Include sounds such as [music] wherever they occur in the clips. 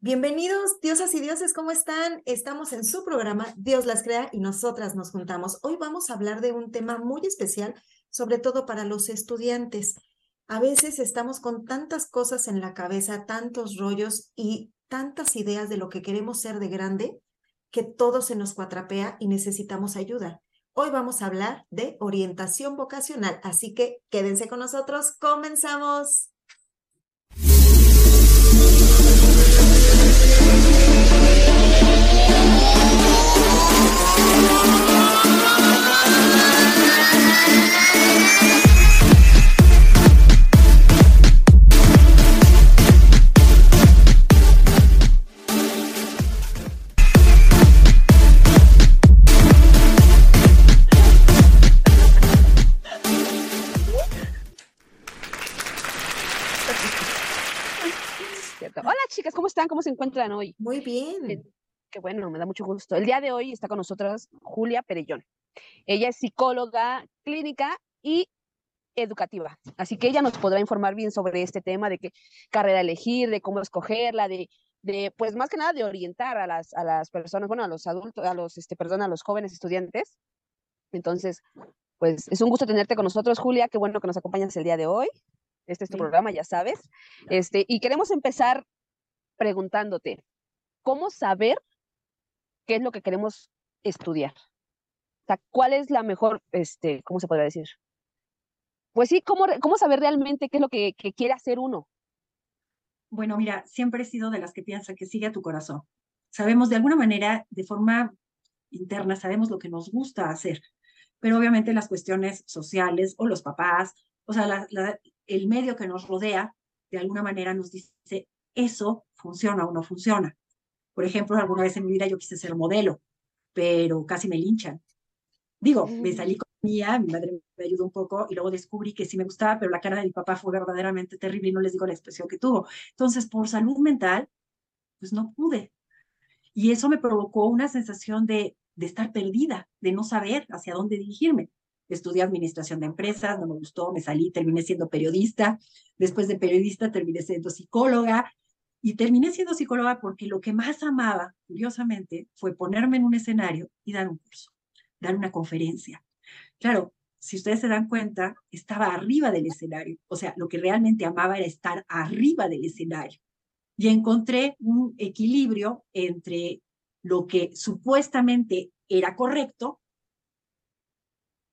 Bienvenidos, diosas y dioses, ¿cómo están? Estamos en su programa Dios las crea y nosotras nos juntamos. Hoy vamos a hablar de un tema muy especial, sobre todo para los estudiantes. A veces estamos con tantas cosas en la cabeza, tantos rollos y tantas ideas de lo que queremos ser de grande, que todo se nos cuatrapea y necesitamos ayuda. Hoy vamos a hablar de orientación vocacional, así que quédense con nosotros, comenzamos. Están? ¿Cómo se encuentran hoy? Muy bien. Eh, Qué bueno, me da mucho gusto. El día de hoy está con nosotras Julia Perellón. Ella es psicóloga clínica y educativa. Así que ella nos podrá informar bien sobre este tema de qué carrera elegir, de cómo escogerla, de, de pues más que nada de orientar a las, a las personas, bueno, a los adultos, a los, este, perdón, a los jóvenes estudiantes. Entonces, pues es un gusto tenerte con nosotros, Julia. Qué bueno que nos acompañas el día de hoy. Este es tu Sí. programa, ya sabes. Este, y queremos empezar preguntándote, ¿cómo saber qué es lo que queremos estudiar? O sea, ¿cuál es la mejor, este, cómo se podría decir? Pues sí, ¿cómo, cómo saber realmente qué es lo que, quiere hacer uno? Bueno, mira, siempre he sido de las que piensan que sigue a tu corazón. Sabemos de alguna manera, de forma interna, sabemos lo que nos gusta hacer, pero obviamente las cuestiones sociales o los papás, o sea, el medio que nos rodea, de alguna manera nos dice, eso funciona o no funciona. Por ejemplo, alguna vez en mi vida yo quise ser modelo, pero casi me linchan. Digo, me Mm. salí con mía, mi madre me ayudó un poco y luego descubrí que sí me gustaba, pero la cara de mi papá fue verdaderamente terrible y no les digo la expresión que tuvo. Entonces, por salud mental, pues no pude. Y eso me provocó una sensación de, de estar perdida, de no saber hacia dónde dirigirme. Estudié administración de empresas, no me gustó, me salí, terminé siendo periodista. Después de periodista terminé siendo psicóloga y terminé siendo psicóloga porque lo que más amaba, curiosamente, fue ponerme en un escenario y dar un curso, dar una conferencia. Claro, si ustedes se dan cuenta, estaba arriba del escenario. O sea, lo que realmente amaba era estar arriba del escenario. Y encontré un equilibrio entre lo que supuestamente era correcto,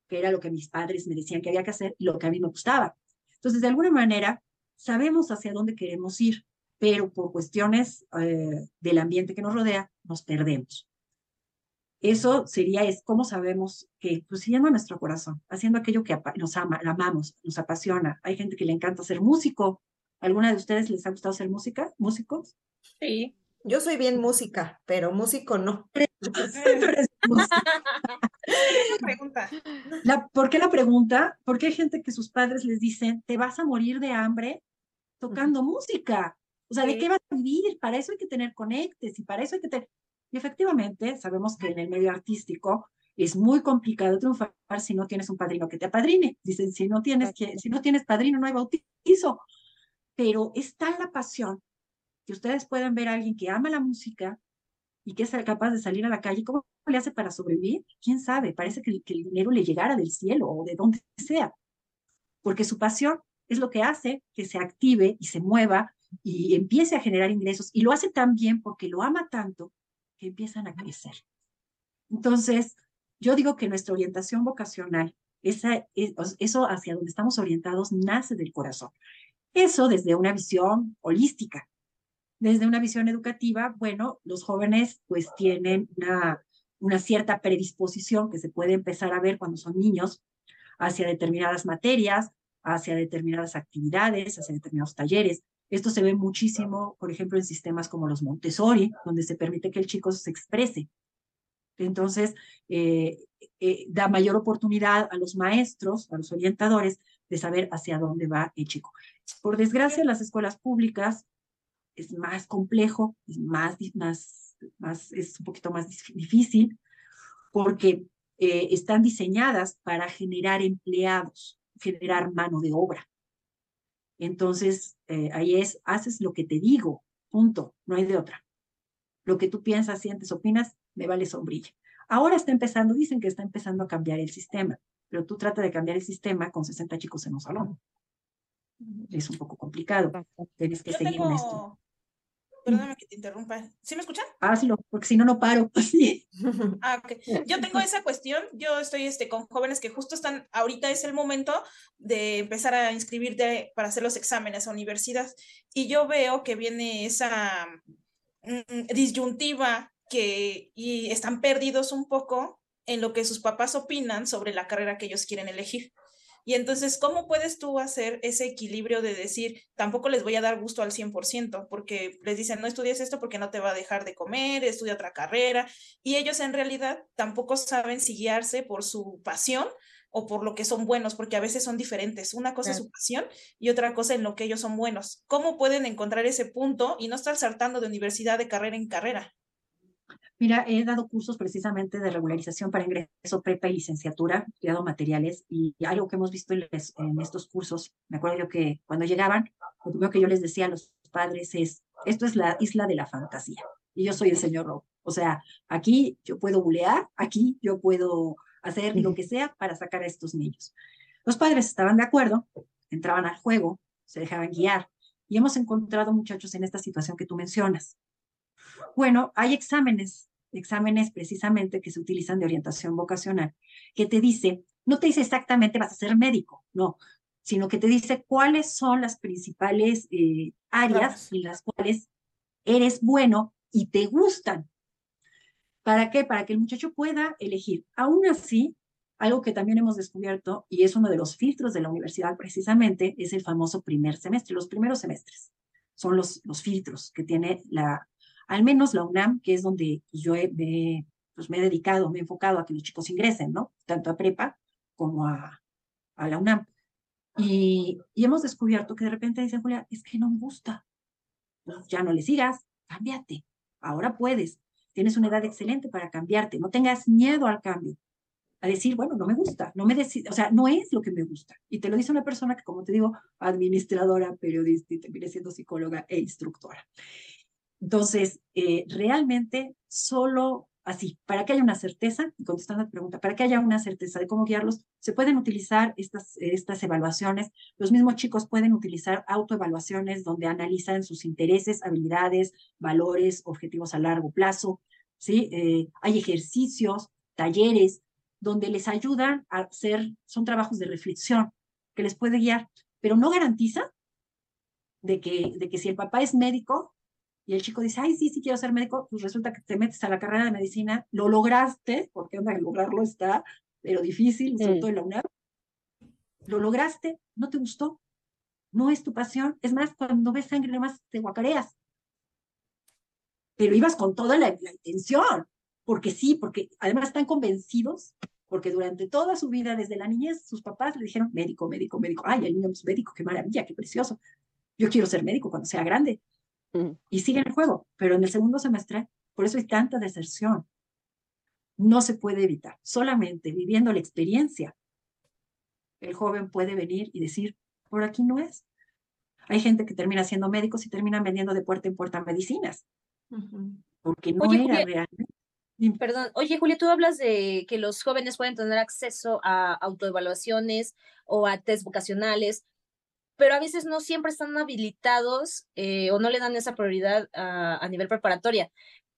que era lo que mis padres me decían que había que hacer, y lo que a mí me gustaba. Entonces, de alguna manera, sabemos hacia dónde queremos ir, pero por cuestiones eh, del ambiente que nos rodea, nos perdemos. Eso sería, es cómo sabemos que, pues, siguiendo a nuestro corazón, haciendo aquello que nos ama, la amamos, nos apasiona. Hay gente que le encanta ser músico. ¿Alguna de ustedes les ha gustado ser música? ¿Músicos? Sí. Yo soy bien música, pero músico no. [laughs] Tú eres músico. Pregunta. La- ¿por qué la pregunta? Porque hay gente que sus padres les dicen, te vas a morir de hambre tocando música. O sea, ¿de qué vas a vivir? Para eso hay que tener conectes y para eso hay que tener... Y efectivamente, sabemos que en el medio artístico es muy complicado triunfar si no tienes un padrino que te apadrine. Dicen, si no tienes, que, si no tienes padrino, no hay bautizo. Pero es tal la pasión que ustedes pueden ver a alguien que ama la música y que es capaz de salir a la calle. ¿Cómo le hace para sobrevivir? ¿Quién sabe? Parece que, que el dinero le llegara del cielo o de donde sea. Porque su pasión es lo que hace que se active y se mueva y empiece a generar ingresos. Y lo hace tan bien porque lo ama tanto que empiezan a crecer. Entonces, yo digo que nuestra orientación vocacional, esa, es- eso hacia donde estamos orientados, nace del corazón. Eso desde una visión holística. Desde una visión educativa, bueno, los jóvenes pues tienen una, una cierta predisposición que se puede empezar a ver cuando son niños hacia determinadas materias, hacia determinadas actividades, hacia determinados talleres. Esto se ve muchísimo, por ejemplo, en sistemas como los Montessori, donde se permite que el chico se exprese. Entonces, eh, eh, da mayor oportunidad a los maestros, a los orientadores, de saber hacia dónde va el chico. Por desgracia, las escuelas públicas es más complejo, es más, más, más, es un poquito más difícil, porque eh, están diseñadas para generar empleados, generar mano de obra. Entonces, eh, ahí es, haces lo que te digo, punto, no hay de otra. Lo que tú piensas, sientes, opinas, me vale sombrilla. Ahora está empezando, dicen que está empezando a cambiar el sistema, pero tú trata de cambiar el sistema con 60 chicos en un salón. Es un poco complicado. Tienes que Yo seguir en esto. Perdóname que te interrumpa. ¿Sí me escuchan? Hazlo, porque si no, no paro. [laughs] [laughs] Ah, ok. Yo tengo esa cuestión. Yo estoy este, con jóvenes que justo están, ahorita es el momento de empezar a inscribirte para hacer los exámenes a universidad. Y yo veo que viene esa mm, disyuntiva que y están perdidos un poco en lo que sus papás opinan sobre la carrera que ellos quieren elegir. Y entonces, ¿cómo puedes tú hacer ese equilibrio de decir, tampoco les voy a dar gusto al 100%, porque les dicen, no estudies esto porque no te va a dejar de comer, estudia otra carrera, y ellos en realidad tampoco saben si guiarse por su pasión o por lo que son buenos, porque a veces son diferentes. Una cosa es su pasión y otra cosa en lo que ellos son buenos. ¿Cómo pueden encontrar ese punto y no estar saltando de universidad de carrera en carrera? Mira, he dado cursos precisamente de regularización para ingreso prepa y licenciatura, he dado materiales y algo que hemos visto en, estos cursos, me acuerdo yo que cuando llegaban, lo que yo les decía a los padres es, esto es la isla de la fantasía y yo soy el señor Robo. O sea, aquí yo puedo bulear, aquí yo puedo hacer lo que sea para sacar a estos niños. Los padres estaban de acuerdo, entraban al juego, se dejaban guiar y hemos encontrado muchachos en esta situación que tú mencionas. Bueno, hay exámenes, exámenes precisamente que se utilizan de orientación vocacional, que te dice, no te dice exactamente vas a ser médico, no, sino que te dice cuáles son las principales eh, áreas en las cuales eres bueno y te gustan. ¿Para qué? Para que el muchacho pueda elegir. Aún así, algo que también hemos descubierto, y es uno de los filtros de la universidad precisamente, es el famoso primer semestre, los primeros semestres. Son los, los filtros que tiene la, al menos la UNAM, que es donde pues, yo me, pues, me he dedicado, me he enfocado a que los chicos ingresen, ¿no? Tanto a prepa como a, la UNAM. Y, y hemos descubierto que de repente dicen, Julia, es que no me gusta. Ya no le sigas, cámbiate. Ahora puedes. Tienes una edad excelente para cambiarte. No tengas miedo al cambio. A decir, bueno, no me gusta, no me decido, o sea, no es lo que me gusta. Y te lo dice una persona que, como te digo, administradora, periodista y terminé siendo psicóloga e instructora. Entonces, eh, realmente solo así, para que haya una certeza, contestando a tu pregunta, para que haya una certeza de cómo guiarlos, se pueden utilizar estas, estas evaluaciones. Los mismos chicos pueden utilizar autoevaluaciones donde analizan sus intereses, habilidades, valores, objetivos a largo plazo. ¿sí? Eh, hay ejercicios, talleres, donde les ayudan a hacer, son trabajos de reflexión que les puede guiar, pero no garantiza de que, de que si el papá es médico, y el chico dice, ay, sí, sí quiero ser médico, pues resulta que te metes a la carrera de medicina, lo lograste, porque onda, lograrlo está, pero difícil, sobre Mm. todo en la UNAM. Lo lograste, no te gustó, no es tu pasión. Es más, cuando ves sangre, nada más te guacareas. Pero ibas con toda la, la intención, porque sí, porque además están convencidos, porque durante toda su vida, desde la niñez, sus papás le dijeron, médico, médico, médico, ay, el niño es médico, qué maravilla, qué precioso. Yo quiero ser médico cuando sea grande. Y siguen el juego, pero en el segundo semestre, por eso hay tanta deserción. No se puede evitar, solamente viviendo la experiencia, el joven puede venir y decir, por aquí no es. Hay gente que termina siendo médicos y terminan vendiendo de puerta en puerta medicinas, Ujú. porque no Oye, era realmente. Perdón, oye Julia, tú hablas de que los jóvenes pueden tener acceso a autoevaluaciones o a test vocacionales, pero a veces no siempre están habilitados eh, o no le dan esa prioridad a, nivel preparatoria.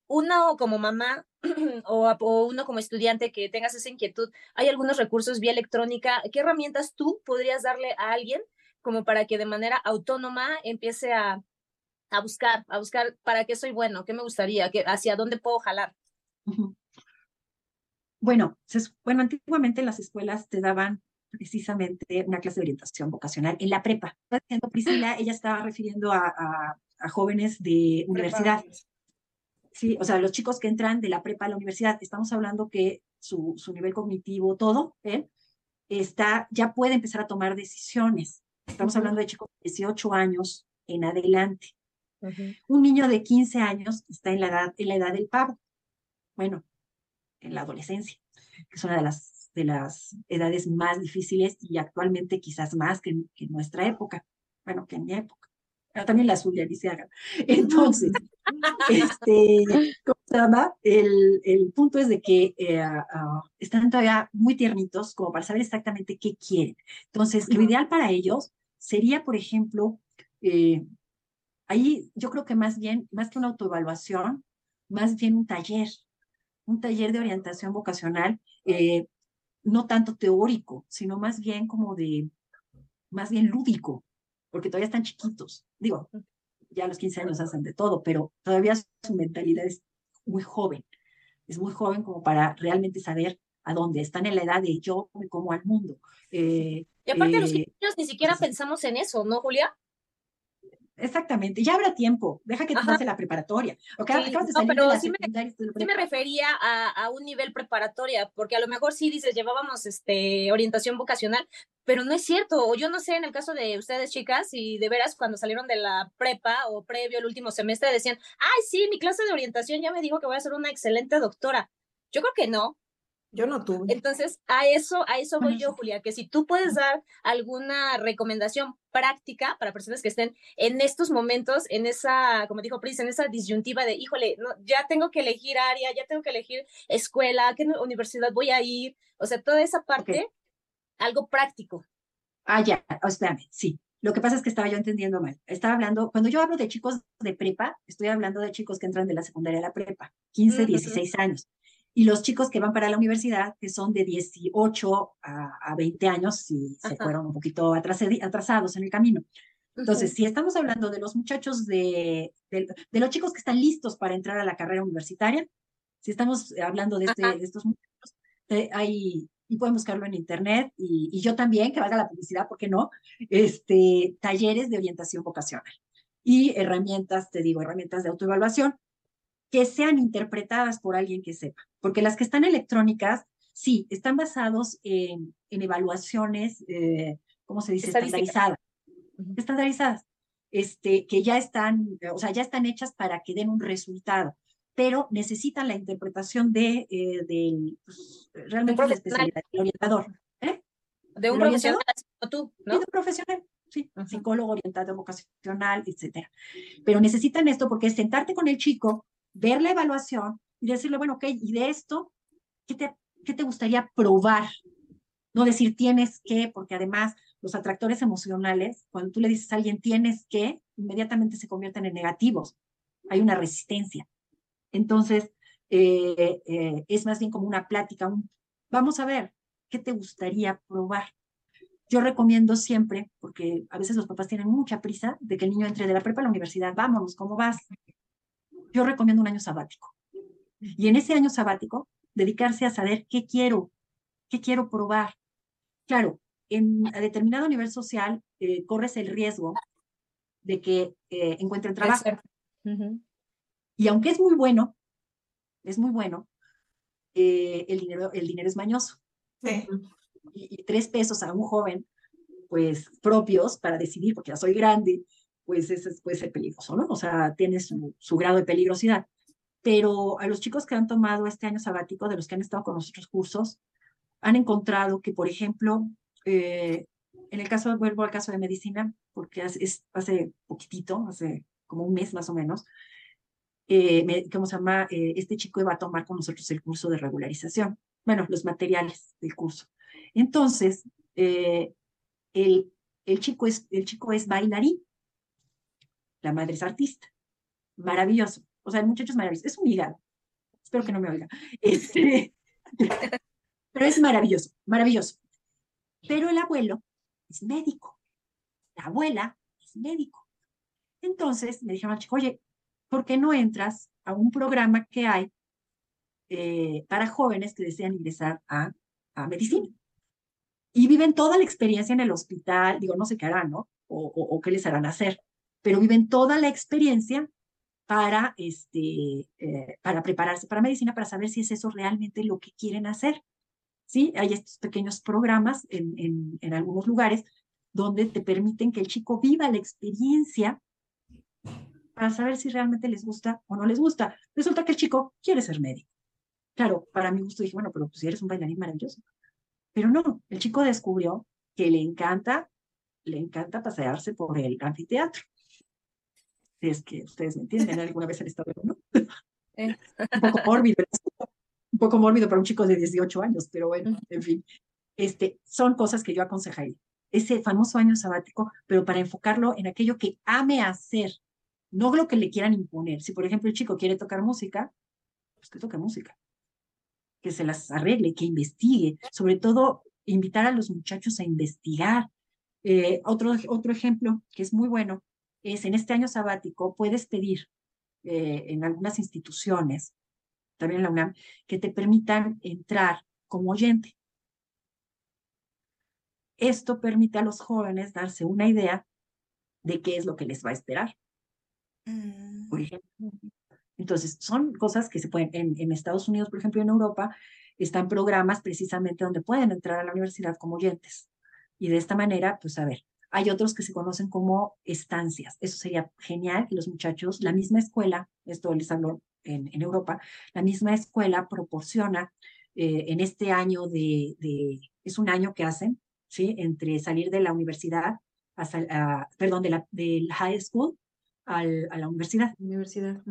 Uno como mamá [clears throat] o, uno como estudiante que tengas esa inquietud, hay algunos recursos vía electrónica. ¿Qué herramientas tú podrías darle a alguien como para que de manera autónoma empiece a, a buscar, a buscar para qué soy bueno, qué me gustaría, qué, hacia dónde puedo jalar? Bueno, bueno, antiguamente las escuelas te daban precisamente una clase de orientación vocacional en la prepa. Diciendo Priscila, ella estaba refiriendo a, a- a jóvenes de universidad. Sí, o sea, los chicos que entran de la prepa a la universidad, estamos hablando que su, su nivel cognitivo, todo, ¿eh? está, ya puede empezar a tomar decisiones. Estamos hablando de chicos de 18 años en adelante. Un niño de 15 años está en la edad, en la edad del pavo. Bueno, en la adolescencia, que es una de las, de las edades más difíciles y actualmente quizás más que, en- que en nuestra época. Bueno, que en mi época. Ah, también la suya, ni se haga. Entonces, [laughs] este, ¿cómo se llama? El, el punto es de que eh, ah, están todavía muy tiernitos como para saber exactamente qué quieren. Entonces, lo ideal para ellos sería, por ejemplo, eh, ahí yo creo que más bien, más que una autoevaluación, más bien un taller, un taller de orientación vocacional, eh, no tanto teórico, sino más bien como de, más bien lúdico, porque todavía están chiquitos. Digo, ya a los 15 años hacen de todo, pero todavía su mentalidad es muy joven. Es muy joven como para realmente saber a dónde. Están en la edad de yo me como al mundo. Eh, y aparte, los eh, niños ni siquiera pensamos en eso, ¿no, Julia? Exactamente, ya habrá tiempo, deja que te pase la preparatoria. Okay, sí, no, pero sí me, refería a, a, un nivel preparatoria, porque a lo mejor sí dices, llevábamos este, orientación vocacional, pero no es cierto, o yo no sé en el caso de ustedes chicas, y de veras cuando salieron de la prepa o previo el último semestre decían, ay, sí, mi clase de orientación ya me dijo que voy a ser una excelente doctora. Yo creo que no, yo no tuve. Entonces, a eso, a eso voy yo, Julia, que si tú puedes dar alguna recomendación práctica para personas que estén en estos momentos, en esa, como dijo Pris, en esa disyuntiva de, híjole, no, ya tengo que elegir área, ya tengo que elegir escuela, a qué universidad voy a ir, o sea, toda esa parte, algo práctico. Ah, ya, espérame, sí. Lo que pasa es que estaba yo entendiendo mal. Estaba hablando, cuando yo hablo de chicos de prepa, estoy hablando de chicos que entran de la secundaria a la prepa, 15, 16 años y los chicos que van para la universidad, que son de 18 a, 20 años, si se fueron un poquito atrasados en el camino. Entonces, si estamos hablando de los muchachos, de, de, los chicos que están listos para entrar a la carrera universitaria, si estamos hablando de, este, de estos muchachos, eh, hay, y pueden buscarlo en internet, y, y, yo también, que valga la publicidad, ¿por qué no? Este, talleres de orientación vocacional y herramientas, te digo, herramientas de autoevaluación que sean interpretadas por alguien que sepa, porque las que están electrónicas, sí, están basados en, en evaluaciones, eh, ¿cómo se dice? Estandarizadas. Estandarizadas, este, que ya están, o sea, ya están hechas para que den un resultado, pero necesitan la interpretación de, eh, del, pues, realmente la especialidad, del orientador. ¿eh? De un profesional como tú, ¿no? de un profesional, sí, psicólogo orientado vocacional, etcétera. Pero necesitan esto porque es sentarte con el chico ver la evaluación y decirle, bueno, ok, y de esto, ¿qué te, qué te gustaría probar? No decir tienes que, porque además los atractores emocionales, cuando tú le dices a alguien tienes que, inmediatamente se convierten en negativos. Hay una resistencia. Entonces, eh, eh, es más bien como una plática, vamos a ver, ¿qué te gustaría probar? Yo recomiendo siempre, porque a veces los papás tienen mucha prisa de que el niño entre de la prepa a la universidad, vámonos, ¿cómo vas? yo recomiendo un año sabático. Y en ese año sabático, dedicarse a saber qué quiero, qué quiero probar. Claro, en determinado nivel social eh, corres el riesgo de que eh, encuentren trabajo. Y aunque es muy bueno, es muy bueno, eh, el, dinero, el dinero es mañoso. Y, y, tres pesos a un joven, pues propios para decidir, porque ya soy grande, pues ese puede ser peligroso, ¿no? O sea, tiene su, grado de peligrosidad. Pero a los chicos que han tomado este año sabático, de los que han estado con nuestros cursos, han encontrado que, por ejemplo, eh, en el caso, vuelvo al caso de medicina, porque es, hace poquitito, hace como un mes más o menos, eh, ¿cómo se llama? Eh, este chico iba a tomar con nosotros el curso de regularización, bueno, los materiales del curso. Entonces, el, el, chico es, el chico es bailarín, la madre es artista. Maravilloso. O sea, el muchacho es maravilloso. Es un hígado. Espero que no me oiga. [laughs] Este, pero es maravilloso, maravilloso. Pero el abuelo es médico. La abuela es médico. Entonces me dijeron al chico, oye, ¿por qué no entras a un programa que hay eh, para jóvenes que desean ingresar a, a medicina? Y viven toda la experiencia en el hospital, digo, no sé qué harán, ¿no? O, o qué les harán hacer pero viven toda la experiencia para, este, eh, para prepararse para medicina, para saber si es eso realmente lo que quieren hacer. ¿Sí? Hay estos pequeños programas en, en, en algunos lugares donde te permiten que el chico viva la experiencia para saber si realmente les gusta o no les gusta. Resulta que el chico quiere ser médico. Claro, para mi gusto dije, bueno, pero pues eres un bailarín maravilloso. Pero no, el chico descubrió que le encanta, le encanta pasearse por el anfiteatro Si es que ustedes me entienden, alguna vez han estado, ¿no? [laughs] [laughs] un poco mórbido, un poco mórbido para un chico de 18 años, pero bueno, en fin, este, son cosas que yo aconsejaría. Ese famoso año sabático, pero para enfocarlo en aquello que ame hacer, no lo que le quieran imponer. Si, por ejemplo, el chico quiere tocar música, pues que toque música, que se las arregle, que investigue, sobre todo invitar a los muchachos a investigar. Eh, otro, otro ejemplo que es muy bueno es en este año sabático puedes pedir eh, en algunas instituciones, también en la UNAM, que te permitan entrar como oyente. Esto permite a los jóvenes darse una idea de qué es lo que les va a esperar. Mm. Por ejemplo. Entonces, son cosas que se pueden, en, en Estados Unidos, por ejemplo, en Europa, están programas precisamente donde pueden entrar a la universidad como oyentes. Y de esta manera, pues a ver, hay otros que se conocen como estancias. Eso sería genial que los muchachos, la misma escuela, esto les hablo en, en Europa, la misma escuela proporciona eh, en este año de, de, es un año que hacen, ¿sí? Entre salir de la universidad, hasta, perdón, de la, del high school al, a la universidad. Universidad.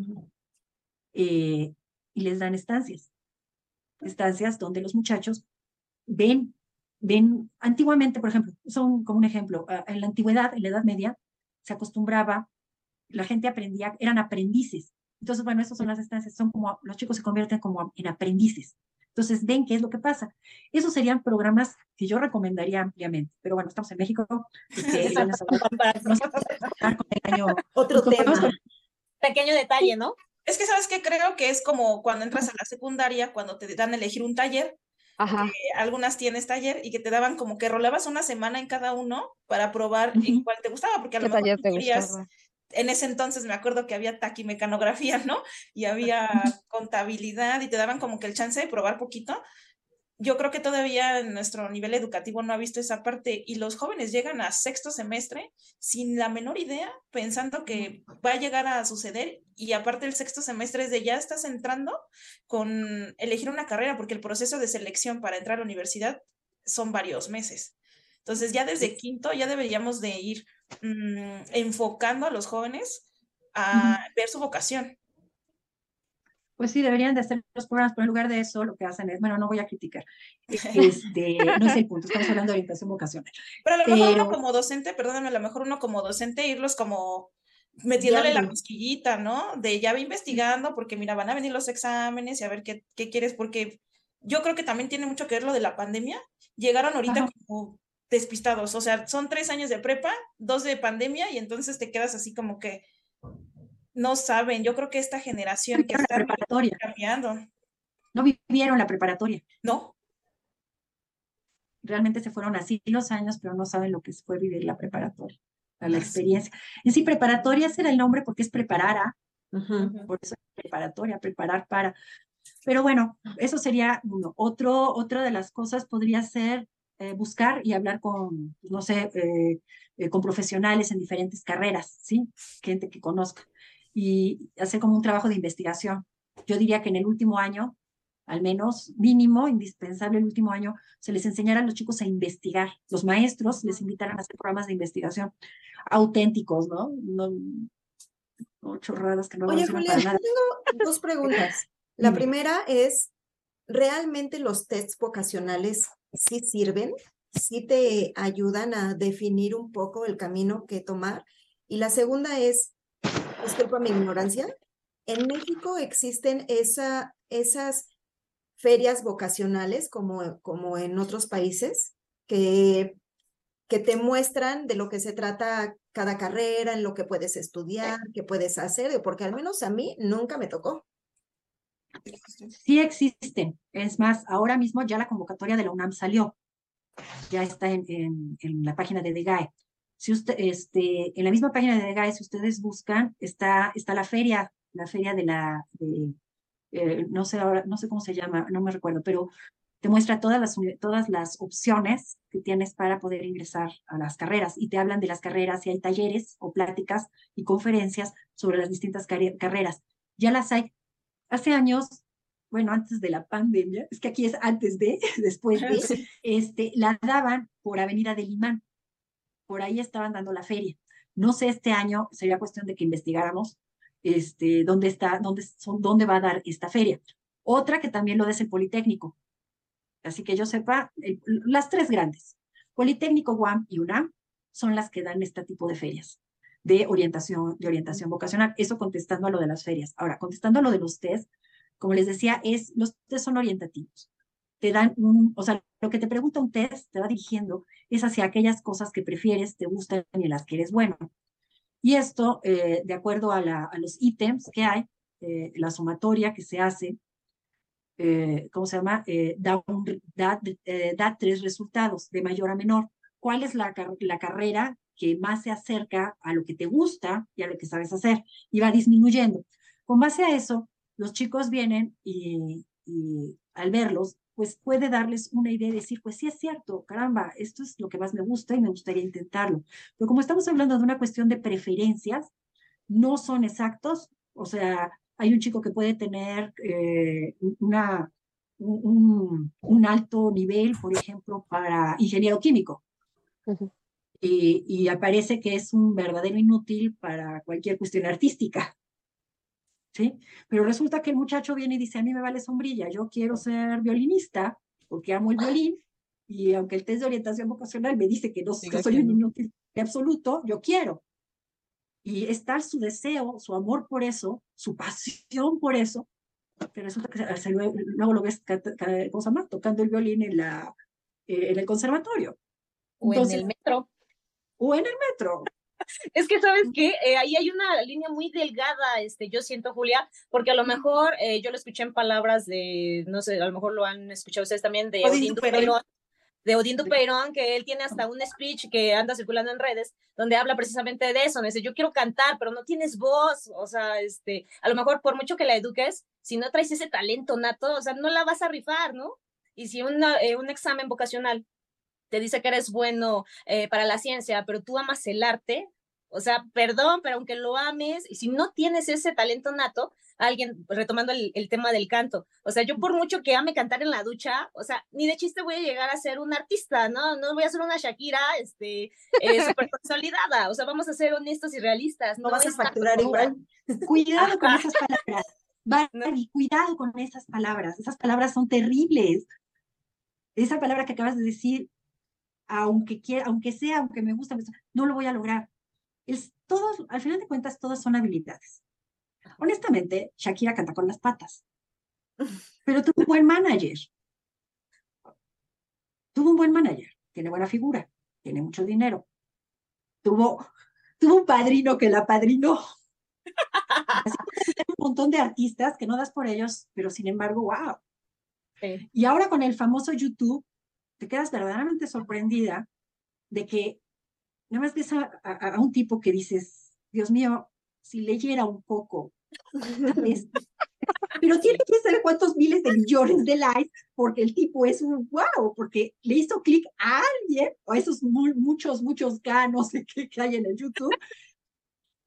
eh, y les dan estancias. Estancias donde los muchachos ven ven, antiguamente, por ejemplo, son como un ejemplo, ah, en la antigüedad, en la Edad Media, se acostumbraba, la gente aprendía, eran aprendices. Entonces, bueno, esas son las estancias, son como, los chicos se convierten como en aprendices. Entonces, ven qué es lo que pasa. Esos serían programas que yo recomendaría ampliamente. Pero bueno, estamos en México. [laughs] Otro tema. Pequeño detalle, ¿no? Es que, ¿sabes qué? Creo que es como cuando entras a la secundaria, cuando te dan a elegir un taller, Ajá. algunas tienes taller y que te daban como que rolabas una semana en cada uno para probar en cuál te gustaba, porque a lo mejor te querías, en ese entonces me acuerdo que había taquimecanografía, ¿no? Y había [laughs] contabilidad y te daban como que el chance de probar poquito yo creo que todavía en nuestro nivel educativo no ha visto esa parte y los jóvenes llegan a sexto semestre sin la menor idea, pensando que va a llegar a suceder y aparte el sexto semestre es de ya estás entrando con elegir una carrera porque el proceso de selección para entrar a la universidad son varios meses. Entonces ya desde quinto ya deberíamos de ir mmm, enfocando a los jóvenes a ver su vocación pues sí, deberían de hacer los programas, pero en lugar de eso lo que hacen es, bueno, no voy a criticar, [laughs] este, no es el punto, estamos hablando de orientación vocacional. Pero a lo mejor uno como docente, perdóname, a lo mejor uno como docente irlos como metiéndole la cosquillita, ¿no? De ya va investigando, porque mira, van a venir los exámenes y a ver qué, qué quieres, porque yo creo que también tiene mucho que ver lo de la pandemia. Llegaron ahorita como despistados, o sea, son tres años de prepa, dos de pandemia, y entonces te quedas así como que, no saben. Yo creo que esta generación que está preparatoria. cambiando. No vivieron la preparatoria. No. Realmente se fueron así los años, pero no saben lo que fue vivir la preparatoria, la, experiencia. En sí, preparatoria será el nombre porque es preparar a, por eso es preparatoria, preparar para. Pero bueno, eso sería uno. Otro, otra de las cosas podría ser eh, buscar y hablar con, no sé, eh, eh, con profesionales en diferentes carreras, ¿sí? Gente que conozca y hacer como un trabajo de investigación. Yo diría que en el último año, al menos mínimo, indispensable el último año, se les enseñara a los chicos a investigar. Los maestros les invitaran a hacer programas de investigación auténticos, ¿no? No, no chorradas que no Oye, Julia, tengo dos preguntas. La primera es, ¿realmente los tests vocacionales sí sirven? ¿Sí te ayudan a definir un poco el camino que tomar? Y la segunda es, disculpa mi ignorancia, en México existen esa, esas ferias vocacionales como, en otros países que, te muestran de lo que se trata cada carrera, en lo que puedes estudiar, qué puedes hacer, porque al menos a mí nunca me tocó. Sí existen. Es más, ahora mismo ya la convocatoria de la UNAM salió. Ya está en, en, en la página de DEGAE. Si usted, este, en la misma página de DEGAE, si ustedes buscan, está, está la feria, la feria de la, de, eh, no sé ahora, no sé cómo se llama, no me recuerdo, pero te muestra todas las, todas las opciones que tienes para poder ingresar a las carreras y te hablan de las carreras y hay talleres o pláticas y conferencias sobre las distintas carreras. Ya las hay. Hace años, bueno, antes de la pandemia, es que aquí es antes de, [laughs] después de, [laughs] este, la daban por Avenida del Imán por ahí estaban dando la feria. No sé, este año sería cuestión de que investigáramos este, dónde está, dónde, va a dar esta feria. Otra que también lo des el Politécnico. Así que yo sepa, las tres grandes, Politécnico, UAM y UNAM, son las que dan este tipo de ferias de orientación, de orientación vocacional. Eso contestando a lo de las ferias. Ahora, contestando a lo de los test, como les decía, es, los test son orientativos. Te dan un, o sea, lo que te pregunta un test te va dirigiendo es hacia aquellas cosas que prefieres, te gustan y las que eres bueno. Y esto, eh, de acuerdo a, la, a, los ítems que hay, eh, la sumatoria que se hace, eh, ¿cómo se llama? da, da, da, tres resultados, de mayor a menor. ¿Cuál es la, la carrera que más se acerca a lo que te gusta y a lo que sabes hacer? Y va disminuyendo. Con base a eso, los chicos vienen y, y al verlos pues puede darles una idea y decir, pues sí es cierto, caramba, esto es lo que más me gusta y me gustaría intentarlo. Pero como estamos hablando de una cuestión de preferencias, no son exactos, o sea, hay un chico que puede tener eh, una, un, un, alto nivel, por ejemplo, para ingeniero químico. y, y aparece que es un verdadero inútil para cualquier cuestión artística. ¿Sí? Pero resulta que el muchacho viene y dice, a mí me vale sombrilla, yo quiero ser violinista porque amo el violín y aunque el test de orientación vocacional me dice que no soy un inútil absoluto, yo quiero. Y está su deseo, su amor por eso, su pasión por eso, que resulta que luego, lo ves ¿cómo tocando el violín en, la, eh, en el conservatorio. O en el metro. O en el metro. [laughs] Es que, ¿sabes qué? Eh, ahí hay una línea muy delgada, este, yo siento, Julia, porque a lo mejor eh, yo lo escuché en palabras de, no sé, a lo mejor lo han escuchado ustedes también, de Odín Dupeirón, de Odín Dupeirón, que él tiene hasta un speech que anda circulando en redes, donde habla precisamente de eso, me dice, yo quiero cantar, pero no tienes voz, o sea, este, a lo mejor por mucho que la eduques, si no traes ese talento nato, o sea, no la vas a rifar, ¿no? Y si una, eh, un examen vocacional te dice que eres bueno para la ciencia, pero tú amas el arte, o sea, perdón, pero aunque lo ames, y si no tienes ese talento nato, alguien, retomando el, tema del canto, o sea, yo por mucho que ame cantar en la ducha, o sea, ni de chiste voy a llegar a ser un artista, ¿no? No voy a ser una Shakira, este, eh, súper consolidada, o sea, vamos a ser honestos y realistas. No, vas a facturar igual. Cuidado con esas [laughs] palabras. Barbie, cuidado con esas palabras. Esas palabras son terribles. Esa palabra que acabas de decir, aunque quiera, aunque sea, aunque me gusta, no lo voy a lograr es todos, al final de cuentas, todas son habilidades. Honestamente, Shakira canta con las patas, [laughs] pero tuvo un buen manager. Tuvo un buen manager, tiene buena figura, tiene mucho dinero. Tuvo, tuvo un padrino que la padrinó. [laughs] Así que un montón de artistas que no das por ellos, pero sin embargo, wow. Y ahora con el famoso YouTube, te quedas verdaderamente sorprendida de que nada más ves a, un tipo que dices, Dios mío, si leyera un poco, [laughs] pero tiene que saber cuántos miles de millones de likes, porque el tipo es un wow, porque le hizo clic a alguien, o a esos muchos, muchos ganos que, que hay en el YouTube,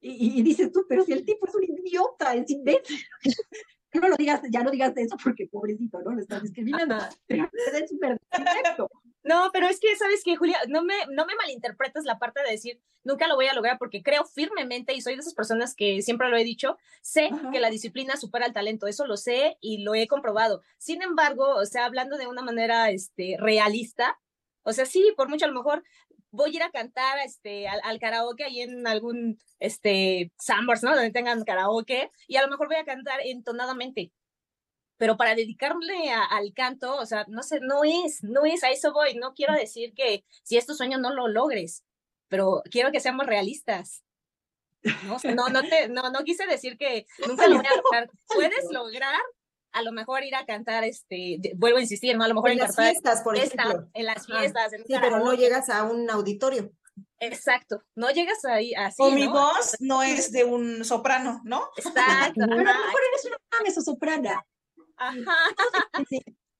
y, dices tú, pero si el tipo es un idiota, es imbécil. [laughs] no lo digas, ya no digas eso porque pobrecito, ¿no? Lo estás discriminando, pero es súper perfecto. No, pero es que, ¿sabes qué, Julia? No me, no me malinterpretes la parte de decir, nunca lo voy a lograr porque creo firmemente y soy de esas personas que siempre lo he dicho, sé que la disciplina supera el talento, eso lo sé y lo he comprobado. Sin embargo, o sea, hablando de una manera este, realista, o sea, sí, por mucho a lo mejor voy a ir a cantar este, al, karaoke ahí en algún este, Summers, ¿no? Donde tengan karaoke y a lo mejor voy a cantar entonadamente pero para dedicarle al canto, o sea, no sé, no es, no es, a eso voy, no quiero decir que si es tu sueño no lo logres, pero quiero que seamos realistas. No, no, no, te, no, no quise decir que nunca lo voy a lograr. [laughs] Puedes lograr a lo mejor ir a cantar, este, vuelvo a insistir, ¿no? A lo mejor en las fiestas, por ejemplo. En las fiestas. sí, pero no llegas a un auditorio. Exacto, no llegas ahí así. O mi voz no es de un soprano, ¿no? Exacto. Pero [laughs] a lo mejor eres una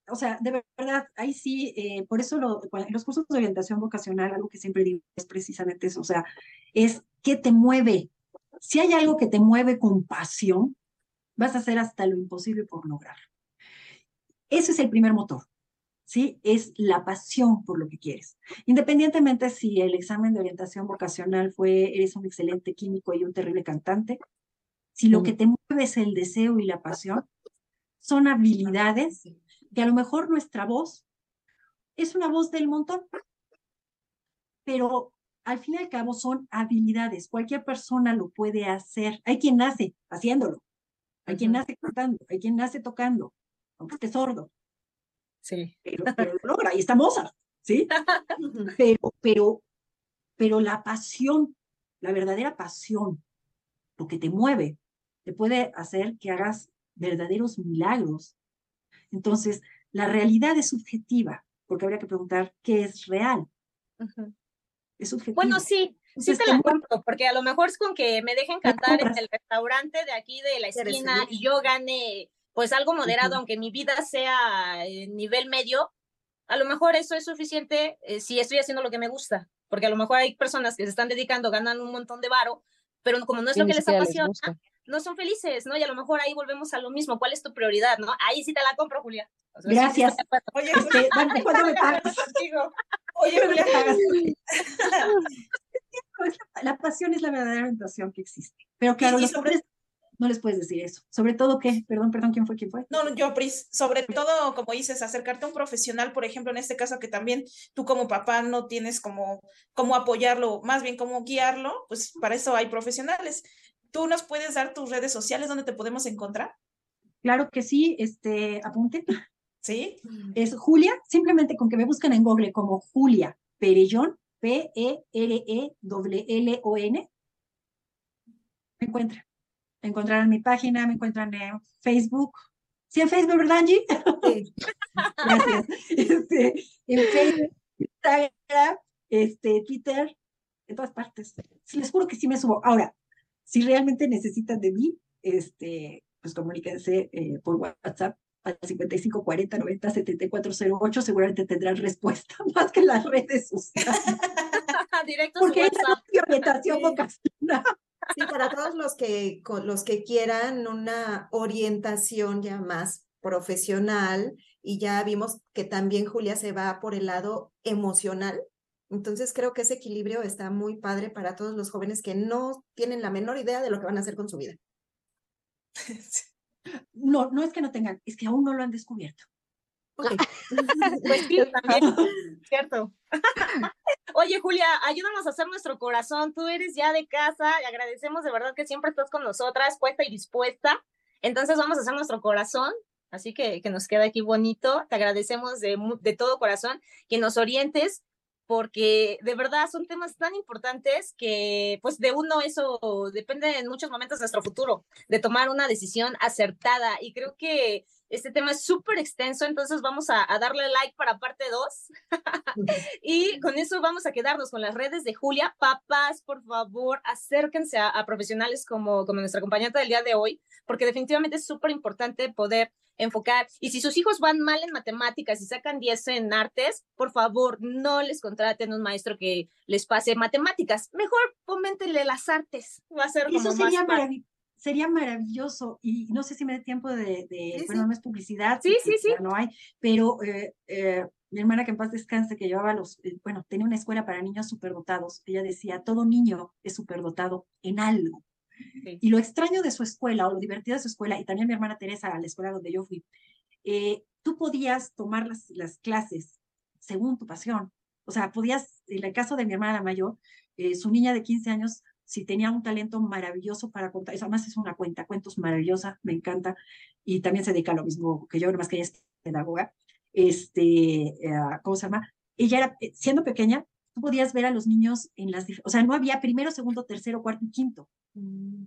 O sea, de verdad, ahí sí, eh, por eso los cursos de orientación vocacional, algo que siempre digo es precisamente eso, o sea, es qué te mueve. Si hay algo que te mueve con pasión, vas a hacer hasta lo imposible por lograr. Ese es el primer motor. ¿sí? Es la pasión por lo que quieres. Independientemente si el examen de orientación vocacional fue, eres un excelente químico y un terrible cantante, si lo que te mueve es el deseo y la pasión, son habilidades que a lo mejor nuestra voz es una voz del montón, pero al fin y al cabo son habilidades. Cualquier persona lo puede hacer. Hay quien nace haciéndolo, hay quien nace cantando, hay quien nace tocando, aunque esté sordo. Sí. Pero, pero lo logra, y está Mozart, ¿sí? Pero, pero, pero la pasión, la verdadera pasión, lo que te mueve, te puede hacer que hagas verdaderos milagros. Entonces, la realidad es subjetiva, porque habría que preguntar qué es real. Es subjetivo. Bueno, sí, sí te la compro, porque a lo mejor es con que me dejen cantar en el restaurante de aquí de la esquina y yo gane pues algo moderado, aunque mi vida sea nivel medio, a lo mejor eso es suficiente eh, si estoy haciendo lo que me gusta, porque a lo mejor hay personas que se están dedicando, ganan un montón de varo, pero como no es lo que les apasiona, no son felices, ¿no? Y a lo mejor ahí volvemos a lo mismo. ¿Cuál es tu prioridad, no? Ahí sí te la compro, Julia. Gracias. Oye, Julia, [laughs] ¿cuándo me pagas? [laughs] Oye, Julia. La pasión es la verdadera orientación que existe. Pero claro, los sobre... no les puedes decir eso. Sobre todo qué, perdón, perdón, ¿quién fue? ¿Quién fue? No, no, yo, Pris, sobre todo, como dices, acercarte a un profesional, por ejemplo, en este caso que también tú como papá no tienes como, como apoyarlo, más bien como guiarlo, pues para eso hay profesionales. ¿Tú nos puedes dar tus redes sociales donde te podemos encontrar? Claro que sí, este, apunte. ¿Sí? Es Julia, simplemente con que me busquen en Google como Julia Perellón, P-E-R-E-L-L-O-N, me encuentran. Me encontrarán en mi página, me encuentran en Facebook. Sí, en Facebook, ¿verdad, Angie? Sí. [laughs] Gracias. Este, en Facebook, Instagram, este, Twitter, en todas partes. Les juro que sí me subo. Ahora, si realmente necesitan de mí, este, pues comuníquense eh, por WhatsApp al 55 40 90 7408, seguramente tendrán respuesta [laughs] más que las redes sociales. [laughs] Directo Porque es orientación vocacional. Sí, para todos los que, los que quieran una orientación ya más profesional, y ya vimos que también Julia se va por el lado emocional, entonces creo que ese equilibrio está muy padre para todos los jóvenes que no tienen la menor idea de lo que van a hacer con su vida. [laughs] No, no es que no tengan, es que aún no lo han descubierto. Okay. [laughs] pues sí, también, [laughs] cierto. Oye, Julia, ayúdanos a hacer nuestro corazón. Tú eres ya de casa y agradecemos de verdad que siempre estás con nosotras, puesta y dispuesta. Entonces vamos a hacer nuestro corazón. Así que que nos queda aquí bonito. Te agradecemos de, de todo corazón que nos orientes porque de verdad son temas tan importantes que pues de uno eso depende en muchos momentos de nuestro futuro, de tomar una decisión acertada y creo que este tema es súper extenso, entonces vamos a, darle like para parte 2 [laughs] y con eso vamos a quedarnos con las redes de Julia. Papás, por favor, acérquense a, a profesionales como, como nuestra compañera del día de hoy, porque definitivamente es súper importante poder enfocar. Y si sus hijos van mal en matemáticas y sacan 10 en artes, por favor, no les contraten un maestro que les pase matemáticas. Mejor foméntenle las artes. Va a ser como Eso sería, sería maravilloso. Y no sé si me dé tiempo de, bueno, no es publicidad. Sí, sí, sí. No hay, pero eh, eh, mi hermana que en paz descanse, que llevaba los, eh, bueno, tenía una escuela para niños superdotados. Ella decía, todo niño es superdotado en algo. Y lo extraño de su escuela o lo divertido de su escuela, y también mi hermana Teresa, a la escuela donde yo fui, eh, tú podías tomar las, las, clases según tu pasión. O sea, podías, en el caso de mi hermana mayor, eh, su niña de 15 años, si tenía un talento maravilloso para contar, eso además es una cuenta, cuentos maravillosa, me encanta, y también se dedica a lo mismo que yo, más que ella es pedagoga, este, eh, ¿cómo se llama? Ella era, siendo pequeña, tú podías ver a los niños en las, o sea, no había primero, segundo, tercero, cuarto y quinto, mm.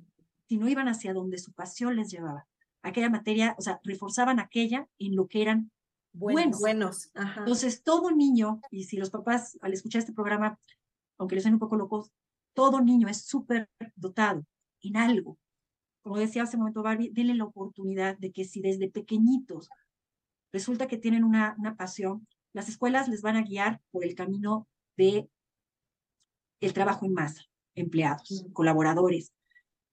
sino iban hacia donde su pasión les llevaba. Aquella materia, o sea, reforzaban aquella en lo que eran buenos. buenos. Entonces, todo niño, y si los papás al escuchar este programa, aunque les suene un poco locos, todo niño es súper dotado en algo. Como decía hace un momento Barbie, denle la oportunidad de que si desde pequeñitos resulta que tienen una, una pasión, las escuelas les van a guiar por el camino de el trabajo en masa, empleados, colaboradores.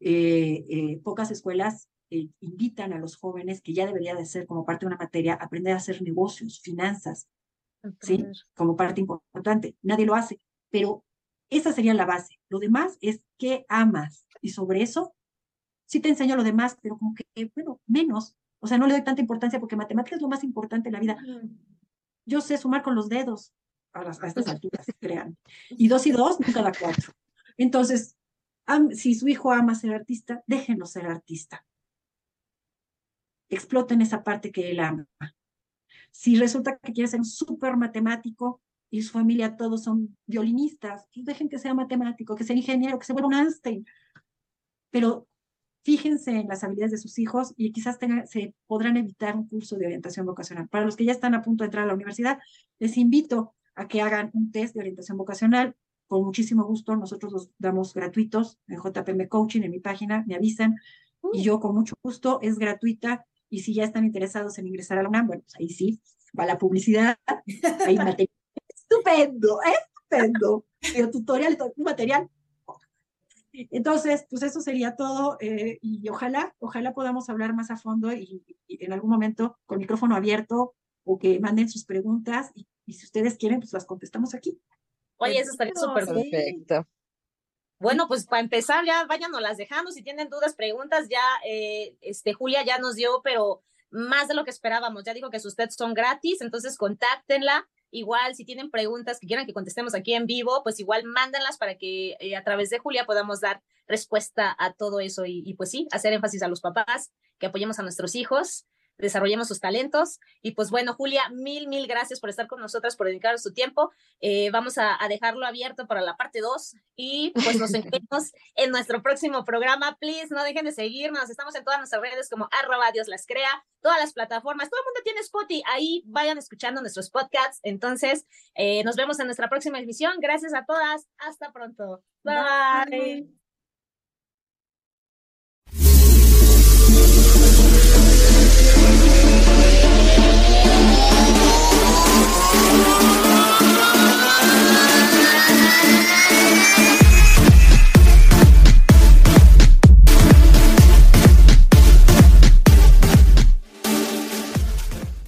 Eh, eh, pocas escuelas eh, invitan a los jóvenes, que ya debería de ser como parte de una materia, aprender a hacer negocios, finanzas, ¿sí? Como parte importante. Nadie lo hace, pero esa sería la base. Lo demás es qué amas. Y sobre eso, sí te enseño lo demás, pero como que, bueno, menos. O sea, no le doy tanta importancia porque matemáticas es lo más importante en la vida. Yo sé sumar con los dedos a, estas alturas, crean. Y dos y dos, nunca da cuatro. Entonces, si su hijo ama ser artista, déjenlo ser artista. Exploten esa parte que él ama. Si resulta que quiere ser un súper matemático y su familia todos son violinistas, pues dejen que sea matemático, que sea ingeniero, que se vuelva un Einstein. Pero fíjense en las habilidades de sus hijos y quizás se podrán evitar un curso de orientación vocacional. Para los que ya están a punto de entrar a la universidad, les invito a que hagan un test de orientación vocacional. Con muchísimo gusto, nosotros los damos gratuitos en JPM Coaching, en mi página, me avisan, y yo con mucho gusto, es gratuita, y si ya están interesados en ingresar a la UNAM, bueno, pues ahí sí, va la publicidad, hay [laughs] material estupendo, estupendo, tutorial, un material entonces, pues eso sería todo eh, y ojalá, ojalá podamos hablar más a fondo y, en algún momento con micrófono abierto o que manden sus preguntas y, si ustedes quieren, pues las contestamos aquí. Oye, eso estaría súper perfecto. Bueno, pues para empezar ya váyanos las dejando. Si tienen dudas, preguntas, ya eh, este Julia ya nos dio, pero más de lo que esperábamos. Ya dijo que sus tests son gratis, entonces contáctenla. Igual, si tienen preguntas que quieran que contestemos aquí en vivo, pues igual mándenlas para que eh, a través de Julia podamos dar respuesta a todo eso y, pues sí, hacer énfasis a los papás, que apoyemos a nuestros hijos desarrollemos sus talentos. Y pues bueno, Julia, mil, mil gracias por estar con nosotras, por dedicar su tiempo. Eh, vamos a, dejarlo abierto para la parte 2 y pues nos [laughs] vemos en nuestro próximo programa. Please, no dejen de seguirnos. Estamos en todas nuestras redes como arroba Dios las crea, todas las plataformas. Todo el mundo tiene Spotify. Ahí vayan escuchando nuestros podcasts. Entonces, eh, nos vemos en nuestra próxima emisión. Gracias a todas. Hasta pronto. Bye.